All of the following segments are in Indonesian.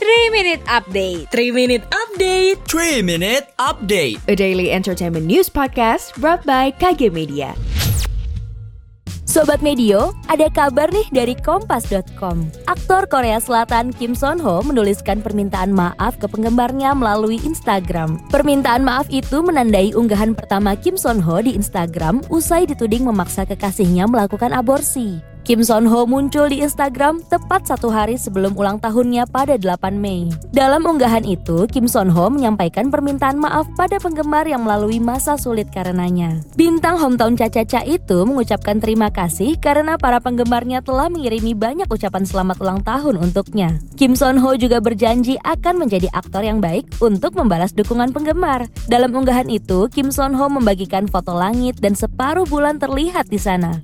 3 Minute Update 3 Minute Update 3 Minute Update A daily entertainment news podcast brought by KG Media Sobat Medio, ada kabar nih dari Kompas.com. Aktor Korea Selatan Kim Son Ho menuliskan permintaan maaf ke penggemarnya melalui Instagram. Permintaan maaf itu menandai unggahan pertama Kim Son Ho di Instagram usai dituding memaksa kekasihnya melakukan aborsi. Kim Son Ho muncul di Instagram tepat satu hari sebelum ulang tahunnya pada 8 Mei. Dalam unggahan itu, Kim Son Ho menyampaikan permintaan maaf pada penggemar yang melalui masa sulit karenanya. Bintang hometown Caca-Caca itu mengucapkan terima kasih karena para penggemarnya telah mengirimi banyak ucapan selamat ulang tahun untuknya. Kim Son Ho juga berjanji akan menjadi aktor yang baik untuk membalas dukungan penggemar. Dalam unggahan itu, Kim Son Ho membagikan foto langit dan separuh bulan terlihat di sana.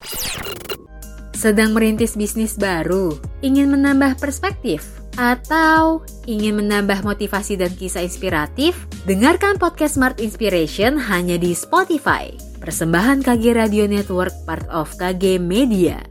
Sedang merintis bisnis baru, ingin menambah perspektif, atau ingin menambah motivasi dan kisah inspiratif? Dengarkan podcast Smart Inspiration hanya di Spotify. Persembahan KG Radio Network part of KG Media.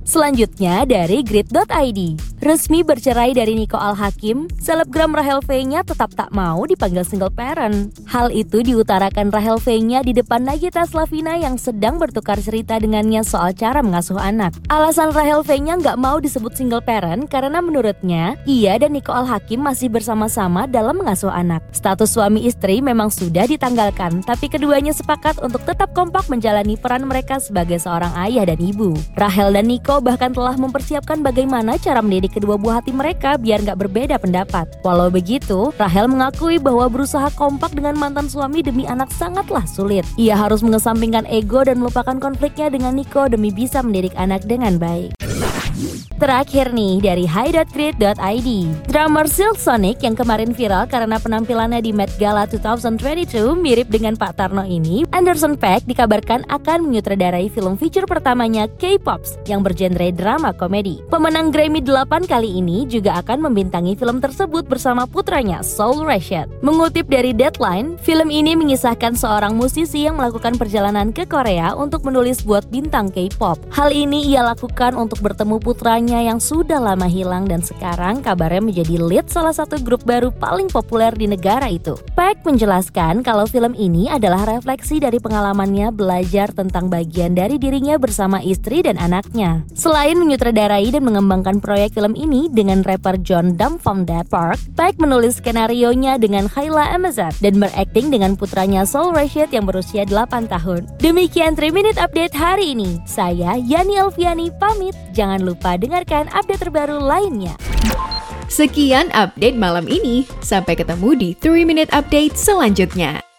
Selanjutnya dari grid.id. Resmi bercerai dari Niko Al-Hakim, selebgram Rahel V-nya tetap tak mau dipanggil single parent. Hal itu diutarakan Rahel V-nya di depan Nagita Slavina yang sedang bertukar cerita dengannya soal cara mengasuh anak. Alasan Rahel V-nya nggak mau disebut single parent karena menurutnya, ia dan Niko Al-Hakim masih bersama-sama dalam mengasuh anak. Status suami istri memang sudah ditanggalkan, tapi keduanya sepakat untuk tetap kompak menjalani peran mereka sebagai seorang ayah dan ibu. Rahel dan Niko bahkan telah mempersiapkan bagaimana cara mendidik kedua buah hati mereka biar nggak berbeda pendapat. Walau begitu, Rahel mengakui bahwa berusaha kompak dengan mantan suami demi anak sangatlah sulit. Ia harus mengesampingkan ego dan melupakan konfliknya dengan Nico demi bisa mendidik anak dengan baik. Terakhir nih dari high.grid.id Drummer Silk Sonic yang kemarin viral karena penampilannya di Met Gala 2022 mirip dengan Pak Tarno ini Anderson Paak dikabarkan akan menyutradarai film feature pertamanya K-Pops yang bergenre drama komedi. Pemenang Grammy 8 kali ini juga akan membintangi film tersebut bersama putranya Soul Rashad Mengutip dari Deadline, film ini mengisahkan seorang musisi yang melakukan perjalanan ke Korea untuk menulis buat bintang K-pop. Hal ini ia lakukan untuk bertemu putranya yang sudah lama hilang dan sekarang kabarnya menjadi lead salah satu grup baru paling populer di negara itu. Pack menjelaskan kalau film ini adalah refleksi dari pengalamannya belajar tentang bagian dari dirinya bersama istri dan anaknya. Selain menyutradarai dan mengembangkan proyek film ini dengan rapper John Dum from That Park, Pack menulis skenario-nya dengan Kayla Amazon dan berakting dengan putranya Soul Rashid yang berusia 8 tahun. Demikian 3 Minute Update hari ini. Saya Yani Alfiani pamit. Jangan lupa dengar mendengarkan update terbaru lainnya. Sekian update malam ini. Sampai ketemu di 3 Minute Update selanjutnya.